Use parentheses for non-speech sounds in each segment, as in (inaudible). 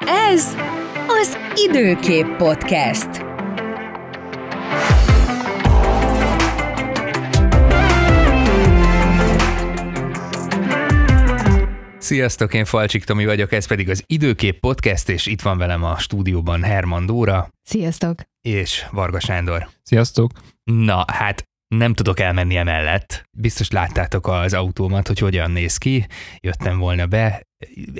Ez az Időkép Podcast. Sziasztok, én Falcsik Tomi vagyok, ez pedig az Időkép Podcast, és itt van velem a stúdióban Herman Dóra. Sziasztok! És Varga Sándor. Sziasztok! Na, hát nem tudok elmenni emellett. Biztos láttátok az autómat, hogy hogyan néz ki. Jöttem volna be,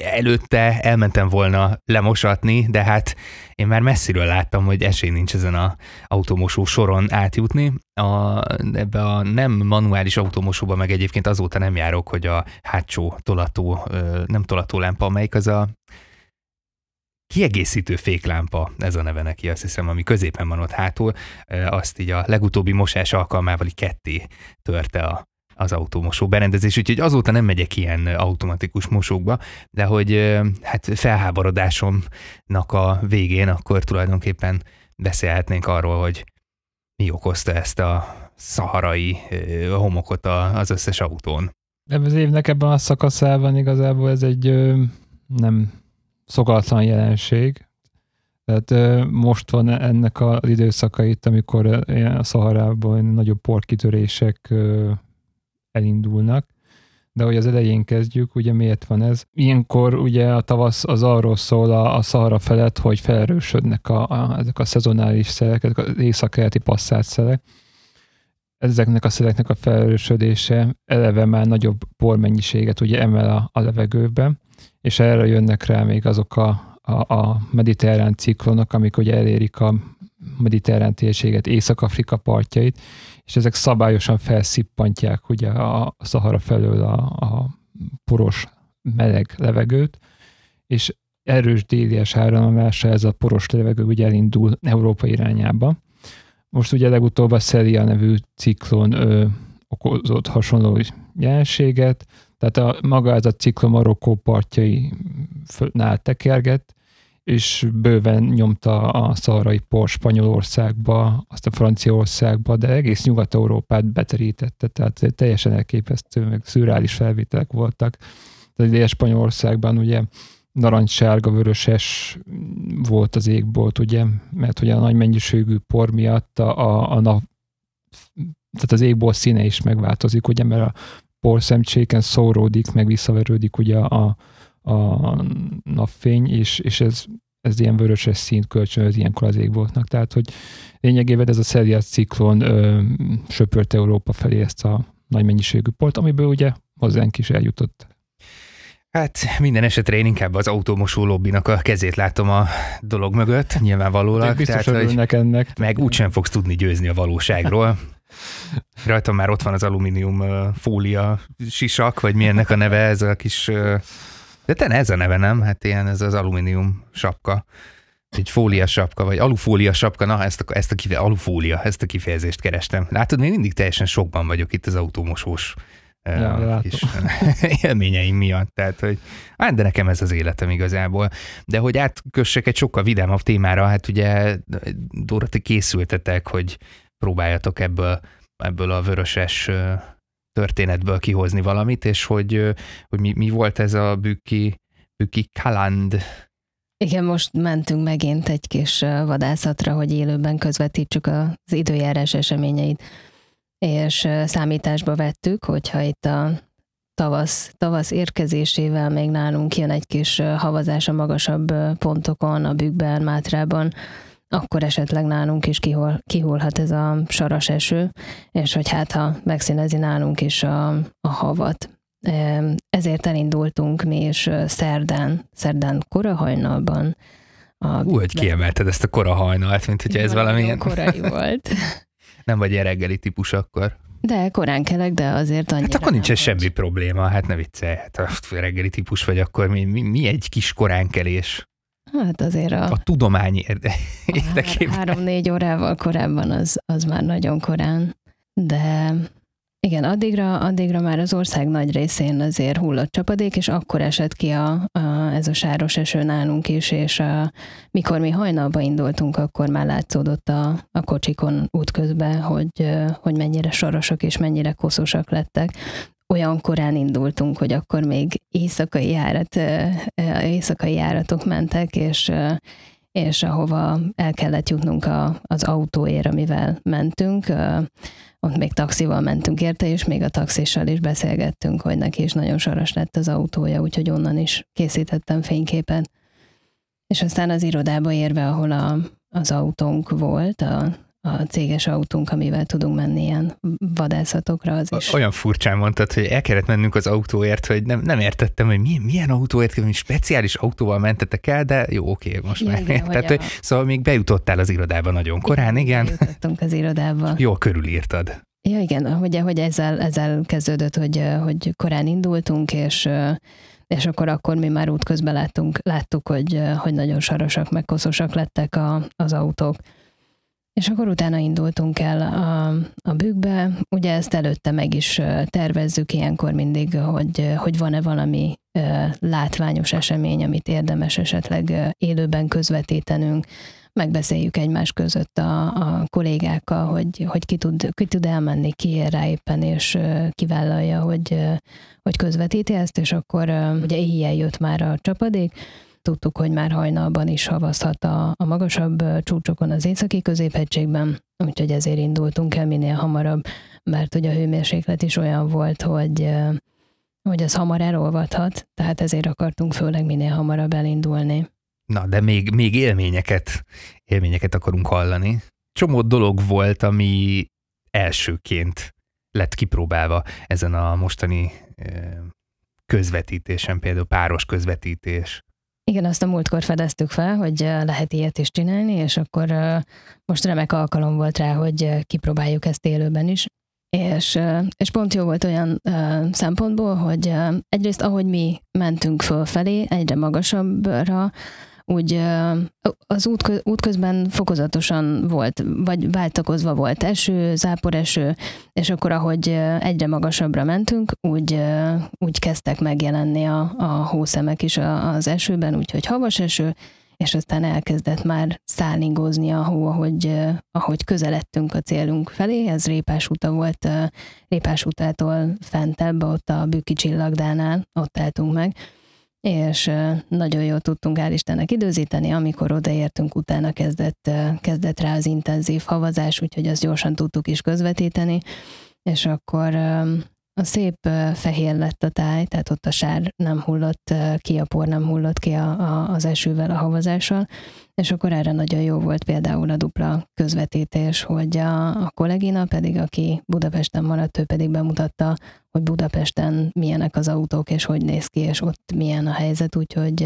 előtte elmentem volna lemosatni, de hát én már messziről láttam, hogy esély nincs ezen a automosó soron átjutni. A, ebbe a nem manuális automosóba meg egyébként azóta nem járok, hogy a hátsó tolató, nem tolató lámpa, amelyik az a kiegészítő féklámpa, ez a neve neki, azt hiszem, ami középen van ott hátul, azt így a legutóbbi mosás alkalmával így ketté törte a, az autómosó berendezés, úgyhogy azóta nem megyek ilyen automatikus mosókba, de hogy hát felháborodásomnak a végén akkor tulajdonképpen beszélhetnénk arról, hogy mi okozta ezt a szaharai homokot az összes autón. Ebben az évnek ebben a szakaszában igazából ez egy nem szokatlan jelenség. Tehát most van ennek az időszaka itt, amikor a Szaharában nagyobb porkitörések elindulnak. De hogy az elején kezdjük, ugye miért van ez? Ilyenkor ugye a tavasz az arról szól a, a Szahara felett, hogy felerősödnek a, a, ezek a szezonális szelek, ezek az északkeleti passzát szelek. Ezeknek a szeleknek a felerősödése eleve már nagyobb pormennyiséget ugye emel a, a levegőbe, és erre jönnek rá még azok a, a, a mediterrán ciklonok, amik ugye elérik a mediterrán térséget, Észak-Afrika partjait, és ezek szabályosan felszippantják ugye a Szahara felől a, a poros meleg levegőt, és erős délies áramlása ez a poros levegő ugye elindul Európa irányába. Most ugye legutóbb a Celia nevű ciklon ö, okozott hasonló jelenséget, tehát a, maga ez a ciklon Marokkó partjainál tekerget, és bőven nyomta a szarai por Spanyolországba, azt a Franciaországba, de egész Nyugat-Európát beterítette, tehát teljesen elképesztő, meg szürreális felvételek voltak. Tehát ide Spanyolországban ugye narancssárga, vöröses volt az égbolt, ugye, mert ugye a nagy mennyiségű por miatt a, a, a nap, tehát az égbolt színe is megváltozik, ugye, mert a porszemcséken szóródik, meg visszaverődik ugye a, a napfény, és, és ez, ez ilyen vöröses színt kölcsönöz ilyenkor az égboltnak. Tehát, hogy lényegében ez a Szelias ciklon ö, söpört Európa felé ezt a nagy mennyiségű port, amiből ugye hozzánk is eljutott. Hát minden esetre én inkább az autómosó lobbinak a kezét látom a dolog mögött, nyilvánvalólag. Biztos tehát, hogy ennek. Meg úgysem fogsz tudni győzni a valóságról. Rajtam már ott van az alumínium fólia sisak, vagy mi ennek a neve, ez a kis de te ez a neve, nem? Hát ilyen ez az alumínium sapka. Egy fólia sapka, vagy alufólia sapka, na ezt a, ezt a kife, alufólia, ezt a kifejezést kerestem. Látod, még mindig teljesen sokban vagyok itt az autómosós ja, kis (laughs) élményeim miatt. Tehát, hogy hát, de nekem ez az életem igazából. De hogy átkössek egy sokkal vidámabb témára, hát ugye Dóra, te készültetek, hogy próbáljatok ebből, ebből a vöröses történetből kihozni valamit, és hogy, hogy mi, mi volt ez a bükki, bükki kaland. Igen, most mentünk megint egy kis vadászatra, hogy élőben közvetítsük az időjárás eseményeit, és számításba vettük, hogyha itt a tavasz, tavasz érkezésével még nálunk jön egy kis havazás a magasabb pontokon, a bükkben, Mátrában, akkor esetleg nálunk is kihol, kihulhat ez a saras eső, és hogy hát ha megszínezi nálunk is a, a havat. Ezért elindultunk mi is szerdán, szerdán korahajnalban. A, Ú, hogy kiemelted ezt a korahajnalt, mint hogyha ez valamilyen... korai (laughs) volt. Nem vagy ilyen reggeli típus akkor. De korán kelek, de azért annyira Hát akkor nincs ez semmi probléma, hát ne viccelj, hát reggeli típus vagy, akkor mi, mi, mi egy kis koránkelés? Hát azért a... A tudomány érde, érdekében. Három-négy órával korábban az, az már nagyon korán, de igen, addigra, addigra már az ország nagy részén azért hullott csapadék, és akkor esett ki a, a, ez a sáros eső nálunk is, és a, mikor mi hajnalba indultunk, akkor már látszódott a, a kocsikon útközben, hogy, hogy mennyire sorosak és mennyire koszosak lettek olyan korán indultunk, hogy akkor még éjszakai, járat, éjszakai járatok mentek, és, és ahova el kellett jutnunk a, az autóért, amivel mentünk, ott még taxival mentünk érte, és még a taxissal is beszélgettünk, hogy neki is nagyon saras lett az autója, úgyhogy onnan is készítettem fényképet. És aztán az irodába érve, ahol a, az autónk volt, a, a céges autónk, amivel tudunk menni ilyen vadászatokra. Az is. Olyan furcsán mondtad, hogy el kellett mennünk az autóért, hogy nem, nem értettem, hogy milyen, milyen autóért, hogy speciális autóval mentetek el, de jó, oké, most ja, már igen, Tehát, hogy a... Szóval még bejutottál az irodába nagyon korán, igen. igen. Bejutottunk az irodába. Jól körülírtad. Ja, igen, hogy, hogy ezzel, ezzel kezdődött, hogy, hogy korán indultunk, és és akkor, akkor mi már útközben láttunk, láttuk, hogy, hogy nagyon sarosak, meg koszosak lettek a, az autók. És akkor utána indultunk el a, a bükkbe, ugye ezt előtte meg is tervezzük ilyenkor mindig, hogy, hogy van-e valami látványos esemény, amit érdemes esetleg élőben közvetítenünk, megbeszéljük egymás között a, a kollégákkal, hogy, hogy ki, tud, ki tud elmenni, ki ér rá éppen, és kivállalja, hogy, hogy közvetíti ezt, és akkor ugye éjjel jött már a csapadék, tudtuk, hogy már hajnalban is havazhat a, a magasabb csúcsokon az északi középhegységben, úgyhogy ezért indultunk el minél hamarabb, mert ugye a hőmérséklet is olyan volt, hogy hogy az hamar elolvadhat, tehát ezért akartunk főleg minél hamarabb elindulni. Na, de még, még élményeket, élményeket akarunk hallani. Csomó dolog volt, ami elsőként lett kipróbálva ezen a mostani közvetítésen, például páros közvetítés. Igen, azt a múltkor fedeztük fel, hogy lehet ilyet is csinálni, és akkor most remek alkalom volt rá, hogy kipróbáljuk ezt élőben is. És, és pont jó volt olyan szempontból, hogy egyrészt ahogy mi mentünk fölfelé, egyre magasabbra, úgy az út, útközben fokozatosan volt, vagy váltakozva volt eső, záporeső, és akkor ahogy egyre magasabbra mentünk, úgy, úgy kezdtek megjelenni a, a hószemek is az esőben, úgyhogy havas eső, és aztán elkezdett már szállingozni a hó, ahogy, ahogy közeledtünk a célunk felé. Ez Répás úta volt, Répás utától fentebb, ott a Bükki csillagdánál, ott álltunk meg és nagyon jól tudtunk hál' Istennek időzíteni, amikor odaértünk, utána kezdett, kezdett rá az intenzív havazás, úgyhogy azt gyorsan tudtuk is közvetíteni, és akkor a szép fehér lett a táj, tehát ott a sár nem hullott ki, a por nem hullott ki a, a, az esővel, a havazással, és akkor erre nagyon jó volt például a dupla közvetítés, hogy a, a kollégina pedig, aki Budapesten maradt, ő pedig bemutatta, hogy Budapesten milyenek az autók, és hogy néz ki, és ott milyen a helyzet, úgyhogy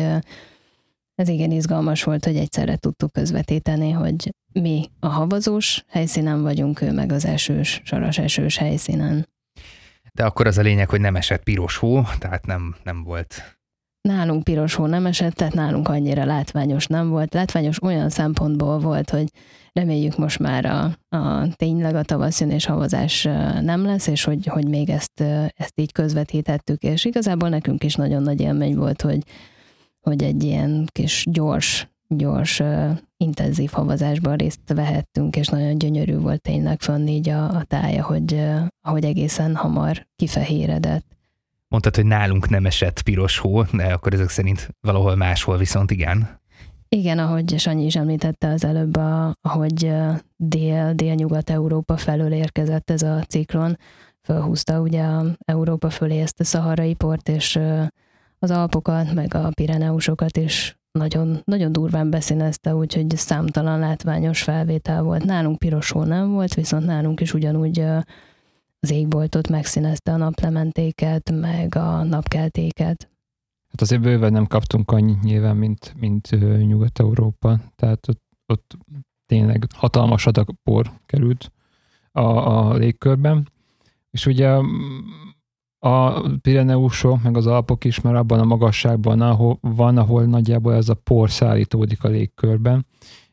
ez igen izgalmas volt, hogy egyszerre tudtuk közvetíteni, hogy mi a havazós helyszínen vagyunk, ő meg az esős, saras esős helyszínen. De akkor az a lényeg, hogy nem esett piros hó, tehát nem, nem volt nálunk piros hó nem esett, tehát nálunk annyira látványos nem volt. Látványos olyan szempontból volt, hogy reméljük most már a, a tényleg a tavasz és havazás nem lesz, és hogy, hogy még ezt, ezt így közvetítettük, és igazából nekünk is nagyon nagy élmény volt, hogy, hogy egy ilyen kis gyors, gyors, intenzív havazásban részt vehettünk, és nagyon gyönyörű volt tényleg fönn így a, a tája, hogy, hogy egészen hamar kifehéredett. Mondtad, hogy nálunk nem esett piros hó, de akkor ezek szerint valahol máshol viszont igen. Igen, ahogy Sanyi is említette az előbb, a, ahogy dél, dél-nyugat-európa felől érkezett ez a ciklon, felhúzta ugye Európa fölé ezt a szaharai port, és az Alpokat, meg a Pireneusokat is nagyon, nagyon durván beszínezte, úgyhogy számtalan látványos felvétel volt. Nálunk piros hó nem volt, viszont nálunk is ugyanúgy az égboltot megszínezte a naplementéket, meg a napkeltéket. Hát azért bőven nem kaptunk annyi nyilván, mint, mint Nyugat-Európa, tehát ott, ott tényleg hatalmas adag por került a, a légkörben, és ugye a Pireneusok, meg az Alpok is már abban a magasságban ahol, van, ahol nagyjából ez a por szállítódik a légkörben,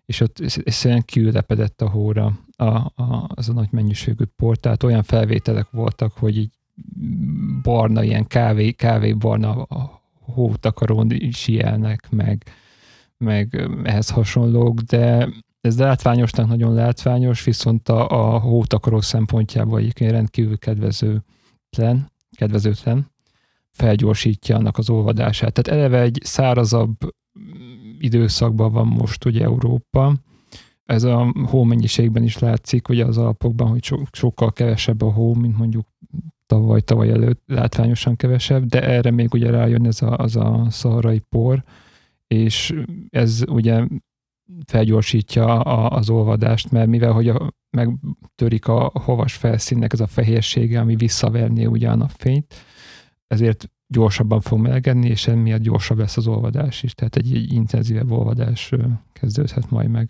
és ott egyszerűen kiülepedett a hóra a, a, az a nagy mennyiségű por, tehát olyan felvételek voltak, hogy így barna, ilyen kávé, kávé barna a hótakarón sielnek, meg, meg ehhez hasonlók, de ez látványosnak nagyon látványos, viszont a, a hótakaró szempontjából egyébként rendkívül kedvező kedvezőtlen, felgyorsítja annak az olvadását. Tehát eleve egy szárazabb időszakban van most ugye Európa, ez a hómennyiségben is látszik, ugye az alapokban, hogy so, sokkal kevesebb a hó, mint mondjuk tavaly, tavaly előtt látványosan kevesebb, de erre még ugye rájön ez a, az a szaharai por, és ez ugye felgyorsítja a, az olvadást, mert mivel hogy a, megtörik a havas felszínnek ez a fehérsége, ami visszaverné ugye a napfényt, ezért gyorsabban fog melegedni, és emiatt gyorsabb lesz az olvadás is. Tehát egy, egy intenzívebb olvadás kezdődhet majd meg.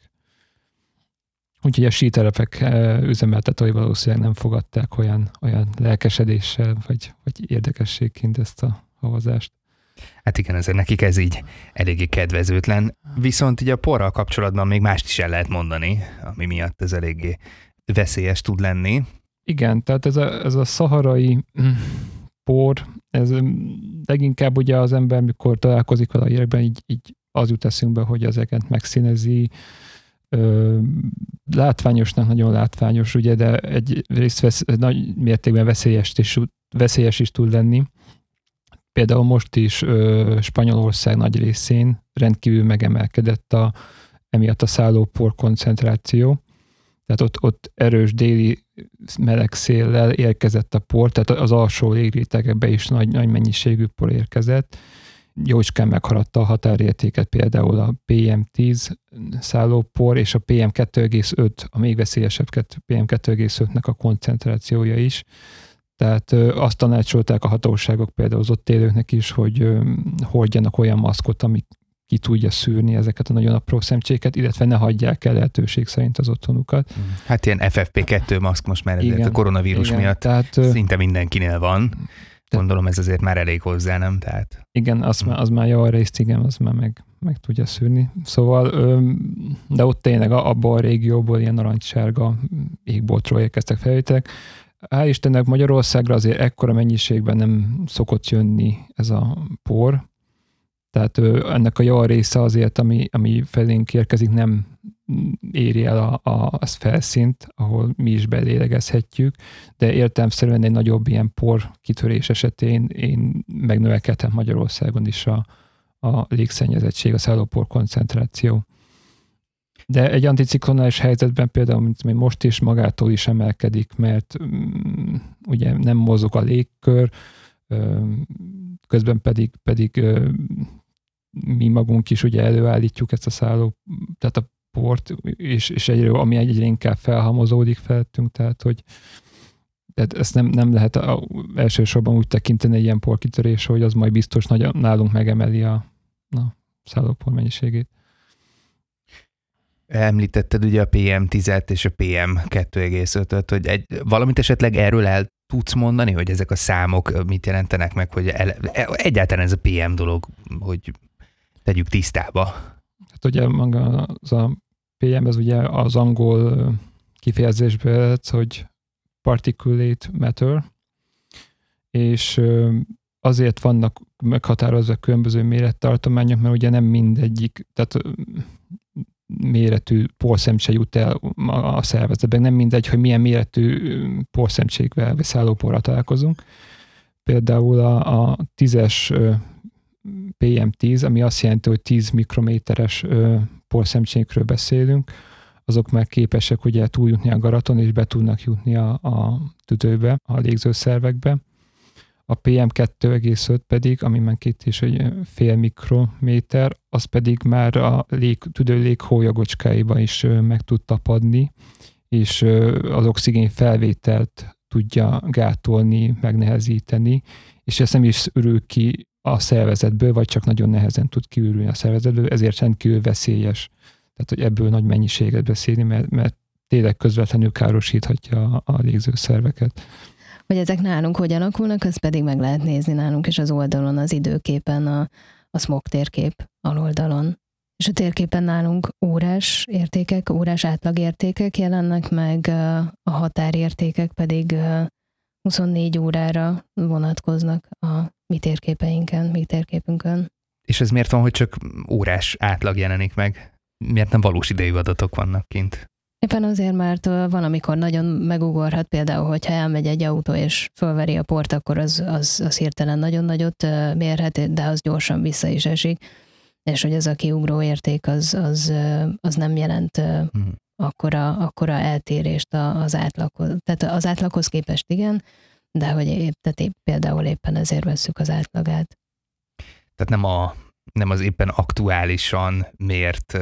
Úgyhogy a síterepek üzemeltetői valószínűleg nem fogadták olyan, olyan lelkesedéssel, vagy, vagy érdekességként ezt a havazást. Hát igen, ezért nekik ez így eléggé kedvezőtlen. Viszont így a porral kapcsolatban még mást is el lehet mondani, ami miatt ez eléggé veszélyes tud lenni. Igen, tehát ez a, ez a szaharai mm, por, ez mm, leginkább ugye az ember, mikor találkozik vele a hírekben, így, így az jut eszünkbe, hogy ezeket megszínezi, ö, látványosnak nagyon látványos, ugye, de egy részt vesz, nagy mértékben veszélyes is, veszélyes is tud lenni. Például most is ö, Spanyolország nagy részén rendkívül megemelkedett a, emiatt a szállópor koncentráció. Tehát ott, ott erős déli meleg széllel érkezett a por, tehát az alsó légrétegekbe is nagy, nagy mennyiségű por érkezett. Jócskán meghaladta a határértéket például a PM10 szállópor és a PM2,5, a még veszélyesebb PM2,5-nek a koncentrációja is. Tehát azt tanácsolták a hatóságok például az ott élőknek is, hogy hordjanak olyan maszkot, ami ki tudja szűrni ezeket a nagyon apró szemcséket, illetve ne hagyják el lehetőség szerint az otthonukat. Mm. Hát ilyen FFP2 maszk most már igen, a koronavírus igen, miatt tehát, szinte mindenkinél van. Gondolom ez azért már elég hozzá, nem? Tehát... Igen, az, hmm. már, az már jó részt, igen, az már meg, meg tudja szűrni. Szóval, de ott tényleg abban a régióból ilyen narancssárga égboltról érkeztek felvételek. Hál' Istennek Magyarországra azért ekkora mennyiségben nem szokott jönni ez a por, tehát ennek a jó része azért, ami, ami felénk érkezik, nem éri el a, a, a felszínt, ahol mi is belélegezhetjük, de értelmszerűen egy nagyobb ilyen por kitörés esetén én megnövekedhet Magyarországon is a, a légszennyezettség, a szállópor koncentráció. De egy anticiklonális helyzetben például, mint most is, magától is emelkedik, mert um, ugye nem mozog a légkör, um, közben pedig, pedig um, mi magunk is ugye előállítjuk ezt a szálló, tehát a port, és, és egyre, ami egyre inkább felhamozódik feltünk, tehát hogy tehát ezt nem, nem lehet a, elsősorban úgy tekinteni egy ilyen porkitörés, hogy az majd biztos nagy, nálunk megemeli a, a szállópor mennyiségét. Említetted ugye a PM10-et és a PM2,5-öt, hogy egy, valamit esetleg erről el tudsz mondani, hogy ezek a számok mit jelentenek meg, hogy el, egyáltalán ez a PM dolog, hogy tegyük tisztába. Hát ugye maga az a PM, ez ugye az angol kifejezésből, hogy particulate matter, és azért vannak meghatározva különböző mérettartományok, mert ugye nem mindegyik, tehát méretű porszemcse jut el a szervezetben. Nem mindegy, hogy milyen méretű porszemcsékvel vagy szállóporra találkozunk. Például a, a tízes PM10, ami azt jelenti, hogy 10 mikrométeres porszemcsékről beszélünk, azok már képesek ugye túljutni a garaton, és be tudnak jutni a, a tüdőbe, a légzőszervekbe. A PM2,5 pedig, ami már két és egy fél mikrométer, az pedig már a lég, tüdő léghólyagocskáiba is meg tud tapadni, és az oxigén felvételt tudja gátolni, megnehezíteni, és ezt nem is örül ki a szervezetből, vagy csak nagyon nehezen tud kiürülni a szervezetből, ezért rendkívül veszélyes. Tehát, hogy ebből nagy mennyiséget beszélni, mert, mert tényleg közvetlenül károsíthatja a, a légzőszerveket. Hogy ezek nálunk hogyan alakulnak, azt pedig meg lehet nézni nálunk is az oldalon, az időképen, a, a smog térkép aloldalon. És a térképen nálunk órás értékek, órás átlagértékek jelennek meg, a határértékek pedig 24 órára vonatkoznak a mi térképeinken, mi térképünkön. És ez miért van, hogy csak órás átlag jelenik meg? Miért nem valós idejű adatok vannak kint? Éppen azért, mert van, amikor nagyon megugorhat, például, hogyha elmegy egy autó és fölveri a port, akkor az, az, az hirtelen nagyon nagyot mérhet, de az gyorsan vissza is esik, és hogy ez a kiugró érték az, az, az nem jelent hmm. akkora, akkora eltérést az átlaghoz. Tehát az átlaghoz képest igen, de hogy épp, tehát épp, például éppen ezért veszük az átlagát. Tehát nem, a, nem az éppen aktuálisan mért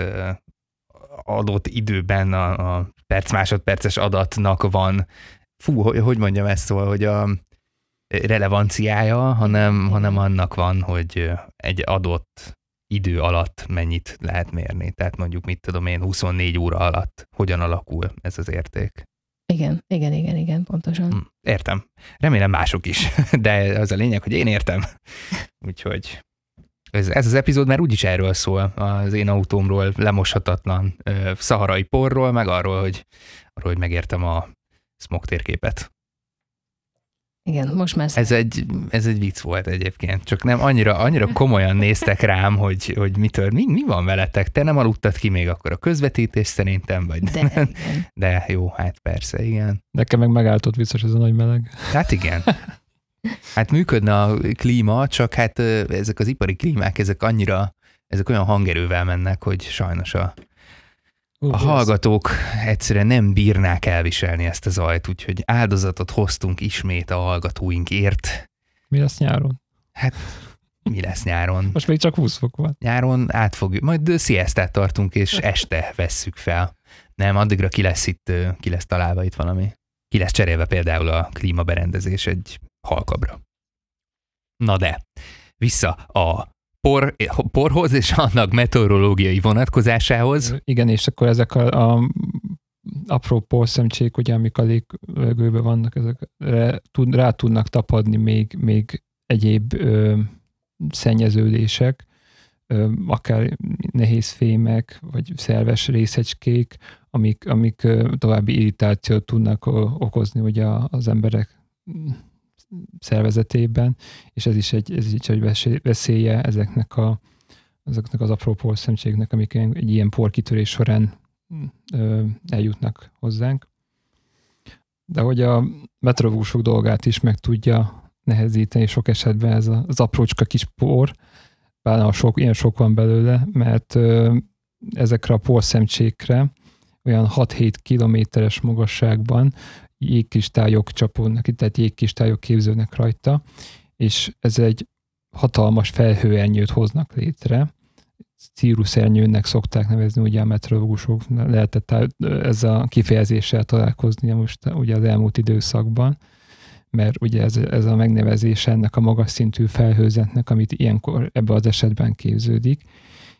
adott időben a, a perc-másodperces adatnak van, fú, hogy mondjam ezt szóval, hogy a relevanciája, hanem, hanem annak van, hogy egy adott idő alatt mennyit lehet mérni. Tehát mondjuk, mit tudom én, 24 óra alatt hogyan alakul ez az érték. Igen, igen, igen, igen, pontosan. Hm, értem. Remélem mások is, (laughs) de az a lényeg, hogy én értem. (laughs) Úgyhogy ez, ez az epizód már úgyis erről szól, az én autómról, lemoshatatlan ö, szaharai porról, meg arról, hogy, arról, hogy megértem a smog térképet. Igen, most már... Ez egy, ez egy vicc volt egyébként, csak nem annyira, annyira komolyan néztek rám, hogy, hogy mitől, mi, mi van veletek? Te nem aludtad ki még akkor a közvetítés szerintem, vagy de, nem? De jó, hát persze, igen. Nekem meg megálltott biztos ez a nagy meleg. Hát igen. Hát működne a klíma, csak hát ezek az ipari klímák, ezek annyira, ezek olyan hangerővel mennek, hogy sajnos a, a hallgatók egyszerűen nem bírnák elviselni ezt a zajt, úgyhogy áldozatot hoztunk ismét a hallgatóinkért. Mi lesz nyáron? Hát mi lesz nyáron? Most még csak 20 fok van. Nyáron átfogjuk, majd sziasztát tartunk, és este vesszük fel. Nem, addigra ki lesz itt, ki lesz találva itt valami. Ki lesz cserélve például a klímaberendezés egy halkabra. Na de, vissza a por, porhoz és annak meteorológiai vonatkozásához. Igen, és akkor ezek a, a apró porszemcsék, ugye, amik a légőben vannak, ezekre tud, rá tudnak tapadni még, még egyéb ö, szennyeződések, ö, akár nehéz fémek, vagy szerves részecskék, amik, amik ö, további irritációt tudnak okozni ugye az emberek szervezetében, és ez is egy, ez is egy veszélye ezeknek, a, ezeknek az apró porszemcségnek, amik egy ilyen porkitörés során ö, eljutnak hozzánk. De hogy a metrovúsok dolgát is meg tudja nehezíteni sok esetben ez az aprócska kis por, bár sok, ilyen sok van belőle, mert ö, ezekre a porszemcsékre olyan 6-7 kilométeres magasságban jégkristályok csapódnak, tehát jégkristályok képződnek rajta, és ez egy hatalmas felhőernyőt hoznak létre. Círuszernyőnek szokták nevezni ugye a meteorológusok, lehetett ez a kifejezéssel találkozni most ugye az elmúlt időszakban, mert ugye ez, ez a megnevezés ennek a magas szintű felhőzetnek, amit ilyenkor ebben az esetben képződik,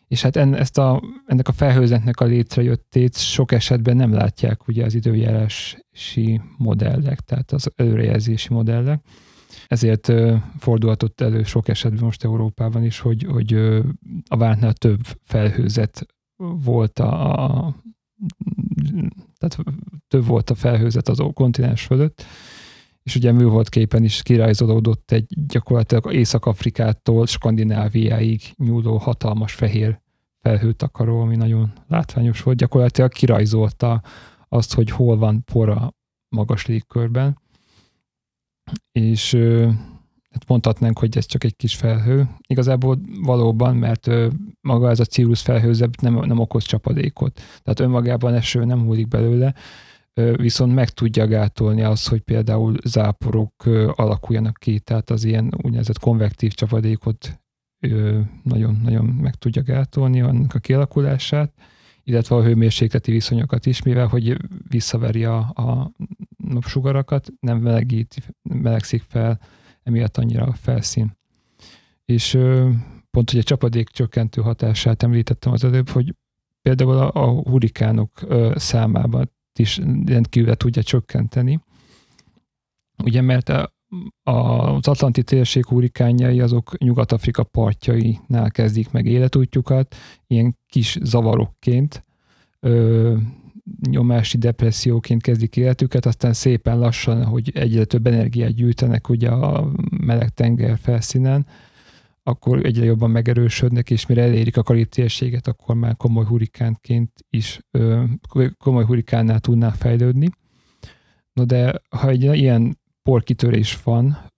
és hát en, ezt a, ennek a felhőzetnek a létrejöttét sok esetben nem látják ugye az időjárási modellek, tehát az előrejelzési modellek. Ezért fordulhatott elő sok esetben most Európában is, hogy, hogy a vártnál több felhőzet volt a, a tehát több volt a felhőzet az kontinens fölött, és ugye műholdképen is kirajzolódott egy gyakorlatilag Észak-Afrikától Skandináviáig nyúló hatalmas fehér felhőtakaró, ami nagyon látványos volt. Gyakorlatilag kirajzolta azt, hogy hol van pora magas légkörben, és hát mondhatnánk, hogy ez csak egy kis felhő. Igazából valóban, mert maga ez a Cirrus felhőzet nem, nem okoz csapadékot. Tehát önmagában eső nem hullik belőle, viszont meg tudja gátolni az, hogy például záporok alakuljanak ki, tehát az ilyen úgynevezett konvektív csapadékot nagyon-nagyon meg tudja gátolni annak a kialakulását, illetve a hőmérsékleti viszonyokat is, mivel hogy visszaveri a, a napsugarakat, nem melegít, melegszik fel emiatt annyira a felszín. És pont, hogy a csapadék csökkentő hatását említettem az előbb, hogy például a, a hurikánok számában is rendkívül tudja csökkenteni. Ugye, mert az Atlanti térség hurikánjai azok Nyugat-Afrika partjainál kezdik meg életútjukat, ilyen kis zavarokként, ö, nyomási depresszióként kezdik életüket, aztán szépen lassan, hogy egyre több energiát gyűjtenek ugye a meleg tenger felszínen, akkor egyre jobban megerősödnek, és mire elérik a karib akkor már komoly hurikánként is, komoly hurikánnál tudná fejlődni. No de ha egy ilyen porkitörés van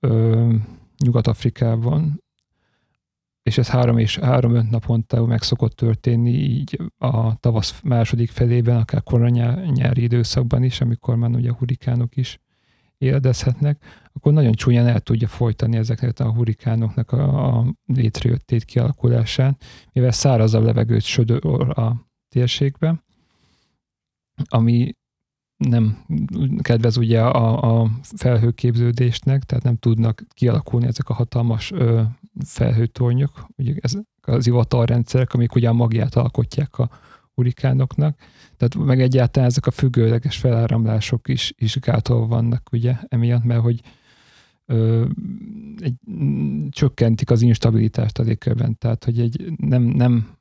Nyugat-Afrikában, és ez három és három-öt naponta meg szokott történni így a tavasz második felében, akár koronyári időszakban is, amikor már ugye hurikánok is éledezhetnek, akkor nagyon csúnyán el tudja folytani ezeket a hurikánoknak a, a létrejöttét, kialakulásán, mivel szárazabb levegőt södör a térségben, ami nem kedvez ugye a, a felhőképződésnek, tehát nem tudnak kialakulni ezek a hatalmas ö, felhőtornyok, ugye ezek az ivatarrendszerek, amik ugye a magját alkotják a hurikánoknak, tehát meg egyáltalán ezek a függőleges feláramlások is, is gátol vannak ugye emiatt, mert hogy ö, egy, csökkentik az instabilitást a légkörben, tehát hogy egy nem, nem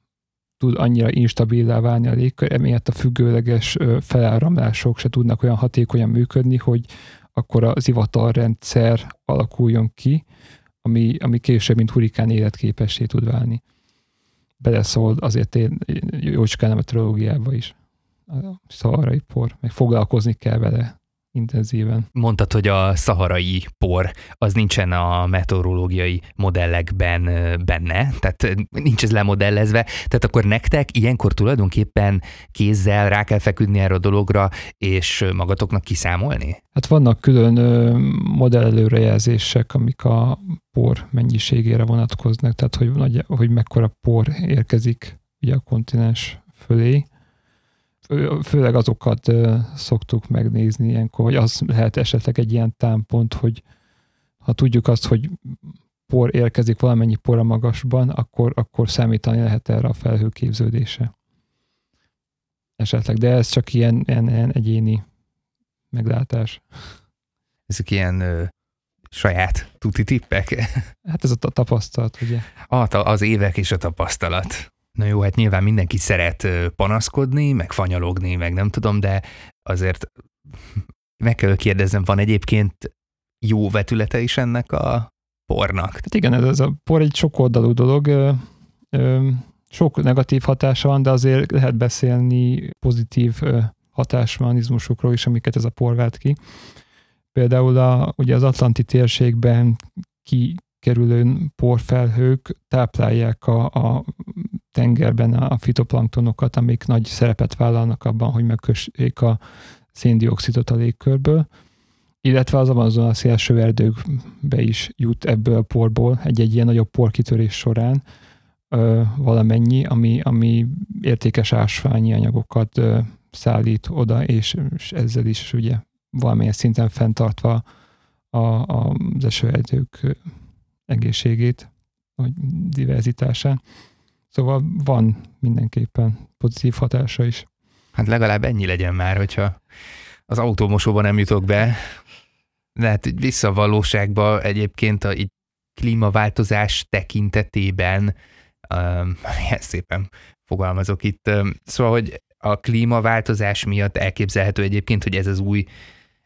tud annyira instabilá válni a légkör, emiatt a függőleges feláramlások se tudnak olyan hatékonyan működni, hogy akkor az ivatarrendszer alakuljon ki, ami, ami később, mint hurikán életképessé tud válni. Beleszól azért én jócskán a meteorológiába is. A szaharai por, meg foglalkozni kell vele intenzíven. Mondtad, hogy a szaharai por az nincsen a meteorológiai modellekben benne, tehát nincs ez lemodellezve, tehát akkor nektek ilyenkor tulajdonképpen kézzel rá kell feküdni erre a dologra, és magatoknak kiszámolni? Hát vannak külön modellelőrejelzések, amik a por mennyiségére vonatkoznak, tehát hogy, nagy, hogy mekkora por érkezik ugye a kontinens fölé, főleg azokat szoktuk megnézni ilyenkor, hogy az lehet esetleg egy ilyen támpont, hogy ha tudjuk azt, hogy por érkezik valamennyi por a magasban, akkor, akkor számítani lehet erre a felhőképződése. Esetleg, de ez csak ilyen, ilyen, ilyen egyéni meglátás. Ezek ilyen ö, saját tuti tippek? Hát ez a tapasztalat, ugye? Ah, az évek és a tapasztalat. Na jó, hát nyilván mindenki szeret panaszkodni, meg fanyalogni, meg nem tudom, de azért meg kell kérdeznem, van egyébként jó vetülete is ennek a pornak? Hát igen, ez, ez a por egy sok oldalú dolog, sok negatív hatása van, de azért lehet beszélni pozitív hatásmechanizmusokról is, amiket ez a por vált ki. Például a, ugye az Atlanti térségben kikerülő porfelhők táplálják a, a tengerben a fitoplanktonokat, amik nagy szerepet vállalnak abban, hogy megkössék a széndiokszidot a légkörből, illetve az Amazonas első erdőkbe is jut ebből a porból egy-egy ilyen nagyobb porkitörés során ö, valamennyi, ami, ami értékes ásványi anyagokat ö, szállít oda, és, és ezzel is ugye valamilyen szinten fenntartva a, a, az esőerdők egészségét, vagy diverzitásán. Szóval van mindenképpen pozitív hatása is. Hát legalább ennyi legyen már, hogyha az autómosóban nem jutok be. Lehet, hogy vissza a valóságba egyébként a így klímaváltozás tekintetében, um, (laughs) szépen fogalmazok itt, szóval, hogy a klímaváltozás miatt elképzelhető egyébként, hogy ez az új,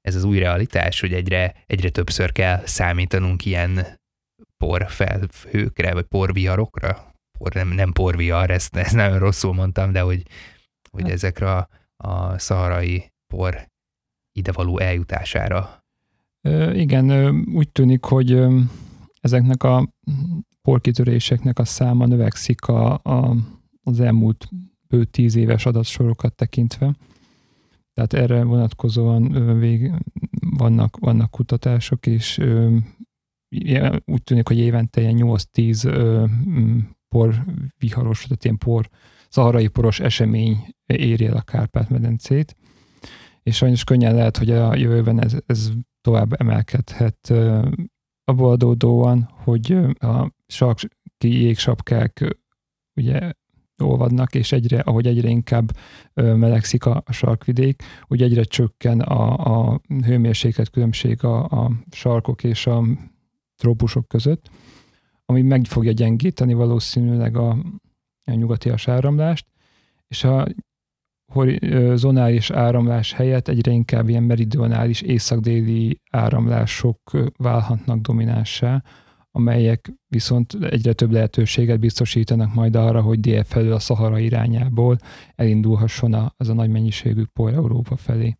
ez az új realitás, hogy egyre, egyre többször kell számítanunk ilyen porfelhőkre, vagy porviharokra? Por, nem, nem porvihar, ezt, ezt nagyon rosszul mondtam, de hogy, hogy hát. ezekre a, a szaharai por idevaló eljutására. Ö, igen, úgy tűnik, hogy ezeknek a porkitöréseknek a száma növekszik a, a, az elmúlt bő tíz éves adatsorokat tekintve. Tehát erre vonatkozóan vég, vannak, vannak kutatások, és úgy tűnik, hogy évente ilyen 8-10 por viharos, tehát ilyen por, szaharai poros esemény éri el a Kárpát-medencét, és sajnos könnyen lehet, hogy a jövőben ez, ez tovább emelkedhet abból adódóan, hogy a sarki jégsapkák ugye olvadnak, és egyre, ahogy egyre inkább melegszik a, sarkvidék, úgy egyre csökken a, a hőmérséklet különbség a, a sarkok és a trópusok között, ami meg fogja gyengíteni valószínűleg a, a nyugati áramlást, és a zonális áramlás helyett egyre inkább ilyen meridionális észak-déli áramlások válhatnak dominánsá, amelyek viszont egyre több lehetőséget biztosítanak majd arra, hogy dél felül a Szahara irányából elindulhasson a, az a nagy mennyiségű por Európa felé.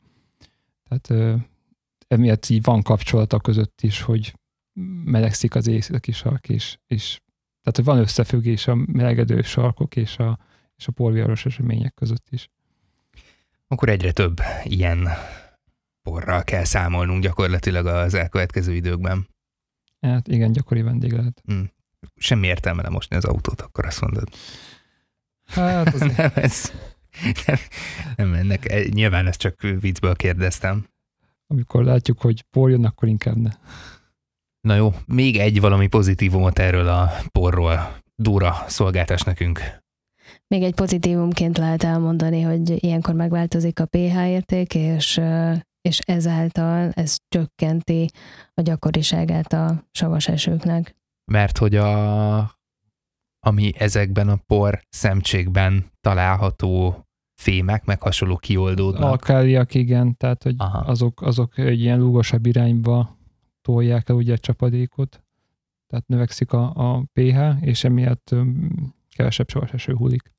Tehát emiatt így van kapcsolata között is, hogy melegszik az északi sark is, és tehát van összefüggés a melegedő sarkok és a, és a porviharos események között is. Akkor egyre több ilyen porral kell számolnunk gyakorlatilag az elkövetkező időkben. Hát igen, gyakori vendég lehet. Hmm. Semmi értelme nem mosni az autót, akkor azt mondod. Hát (laughs) az... nem, ez, nem, nem, ennek, nyilván ezt csak viccből kérdeztem. Amikor látjuk, hogy por jön, akkor inkább ne. Na jó, még egy valami pozitívumot erről a porról. Dóra, szolgáltás nekünk. Még egy pozitívumként lehet elmondani, hogy ilyenkor megváltozik a pH érték, és, és ezáltal ez csökkenti a gyakoriságát a savas esőknek. Mert hogy a, ami ezekben a por szemcsékben található fémek, meg hasonló kioldódnak. Alkáliak, igen, tehát hogy azok, azok egy ilyen lúgosabb irányba tolják el ugye a csapadékot, tehát növekszik a, a pH, és emiatt kevesebb savas hullik.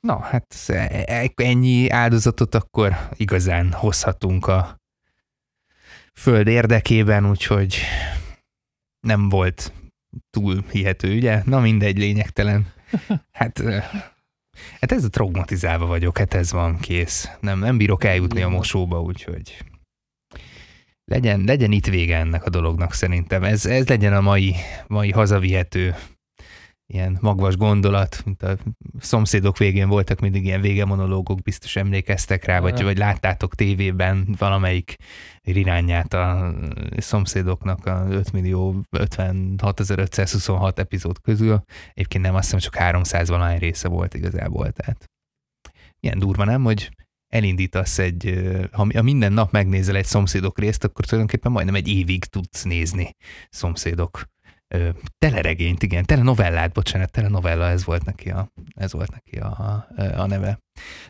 Na, hát e, e, ennyi áldozatot akkor igazán hozhatunk a föld érdekében, úgyhogy nem volt túl hihető, ugye? Na mindegy, lényegtelen. (laughs) Hát, hát ez a traumatizálva vagyok, hát ez van, kész. Nem, nem bírok eljutni a mosóba, úgyhogy legyen, legyen itt vége ennek a dolognak szerintem. Ez, ez legyen a mai, mai hazavihető ilyen magvas gondolat, mint a szomszédok végén voltak mindig ilyen végemonológok, biztos emlékeztek rá, vagy, vagy láttátok tévében valamelyik irányát a szomszédoknak a 5 millió 56.526 epizód közül. Egyébként nem azt hiszem, csak 300 valány része volt igazából, tehát ilyen durva nem, hogy elindítasz egy, ha minden nap megnézel egy szomszédok részt, akkor tulajdonképpen majdnem egy évig tudsz nézni szomszédok teleregényt, igen, telenovellát, bocsánat, telenovella, ez volt neki a, ez volt neki a, a neve.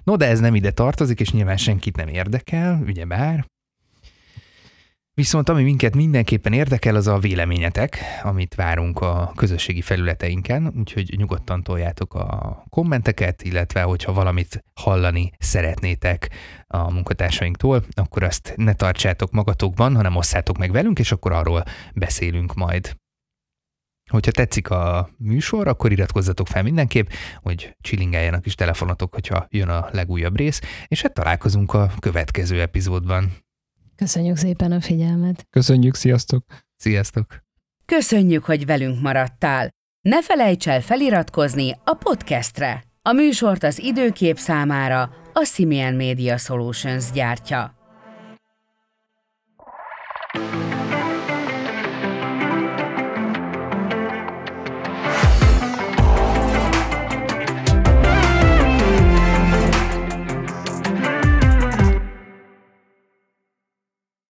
No, de ez nem ide tartozik, és nyilván senkit nem érdekel, ugyebár. Viszont ami minket mindenképpen érdekel, az a véleményetek, amit várunk a közösségi felületeinken, úgyhogy nyugodtan toljátok a kommenteket, illetve hogyha valamit hallani szeretnétek a munkatársainktól, akkor azt ne tartsátok magatokban, hanem osszátok meg velünk, és akkor arról beszélünk majd. Hogyha tetszik a műsor, akkor iratkozzatok fel mindenképp, hogy csillingáljanak is telefonotok, hogyha jön a legújabb rész, és hát találkozunk a következő epizódban. Köszönjük szépen a figyelmet. Köszönjük, sziasztok! Sziasztok! Köszönjük, hogy velünk maradtál. Ne felejts el feliratkozni a podcastre. A műsort az időkép számára a Simian Media Solutions gyártja.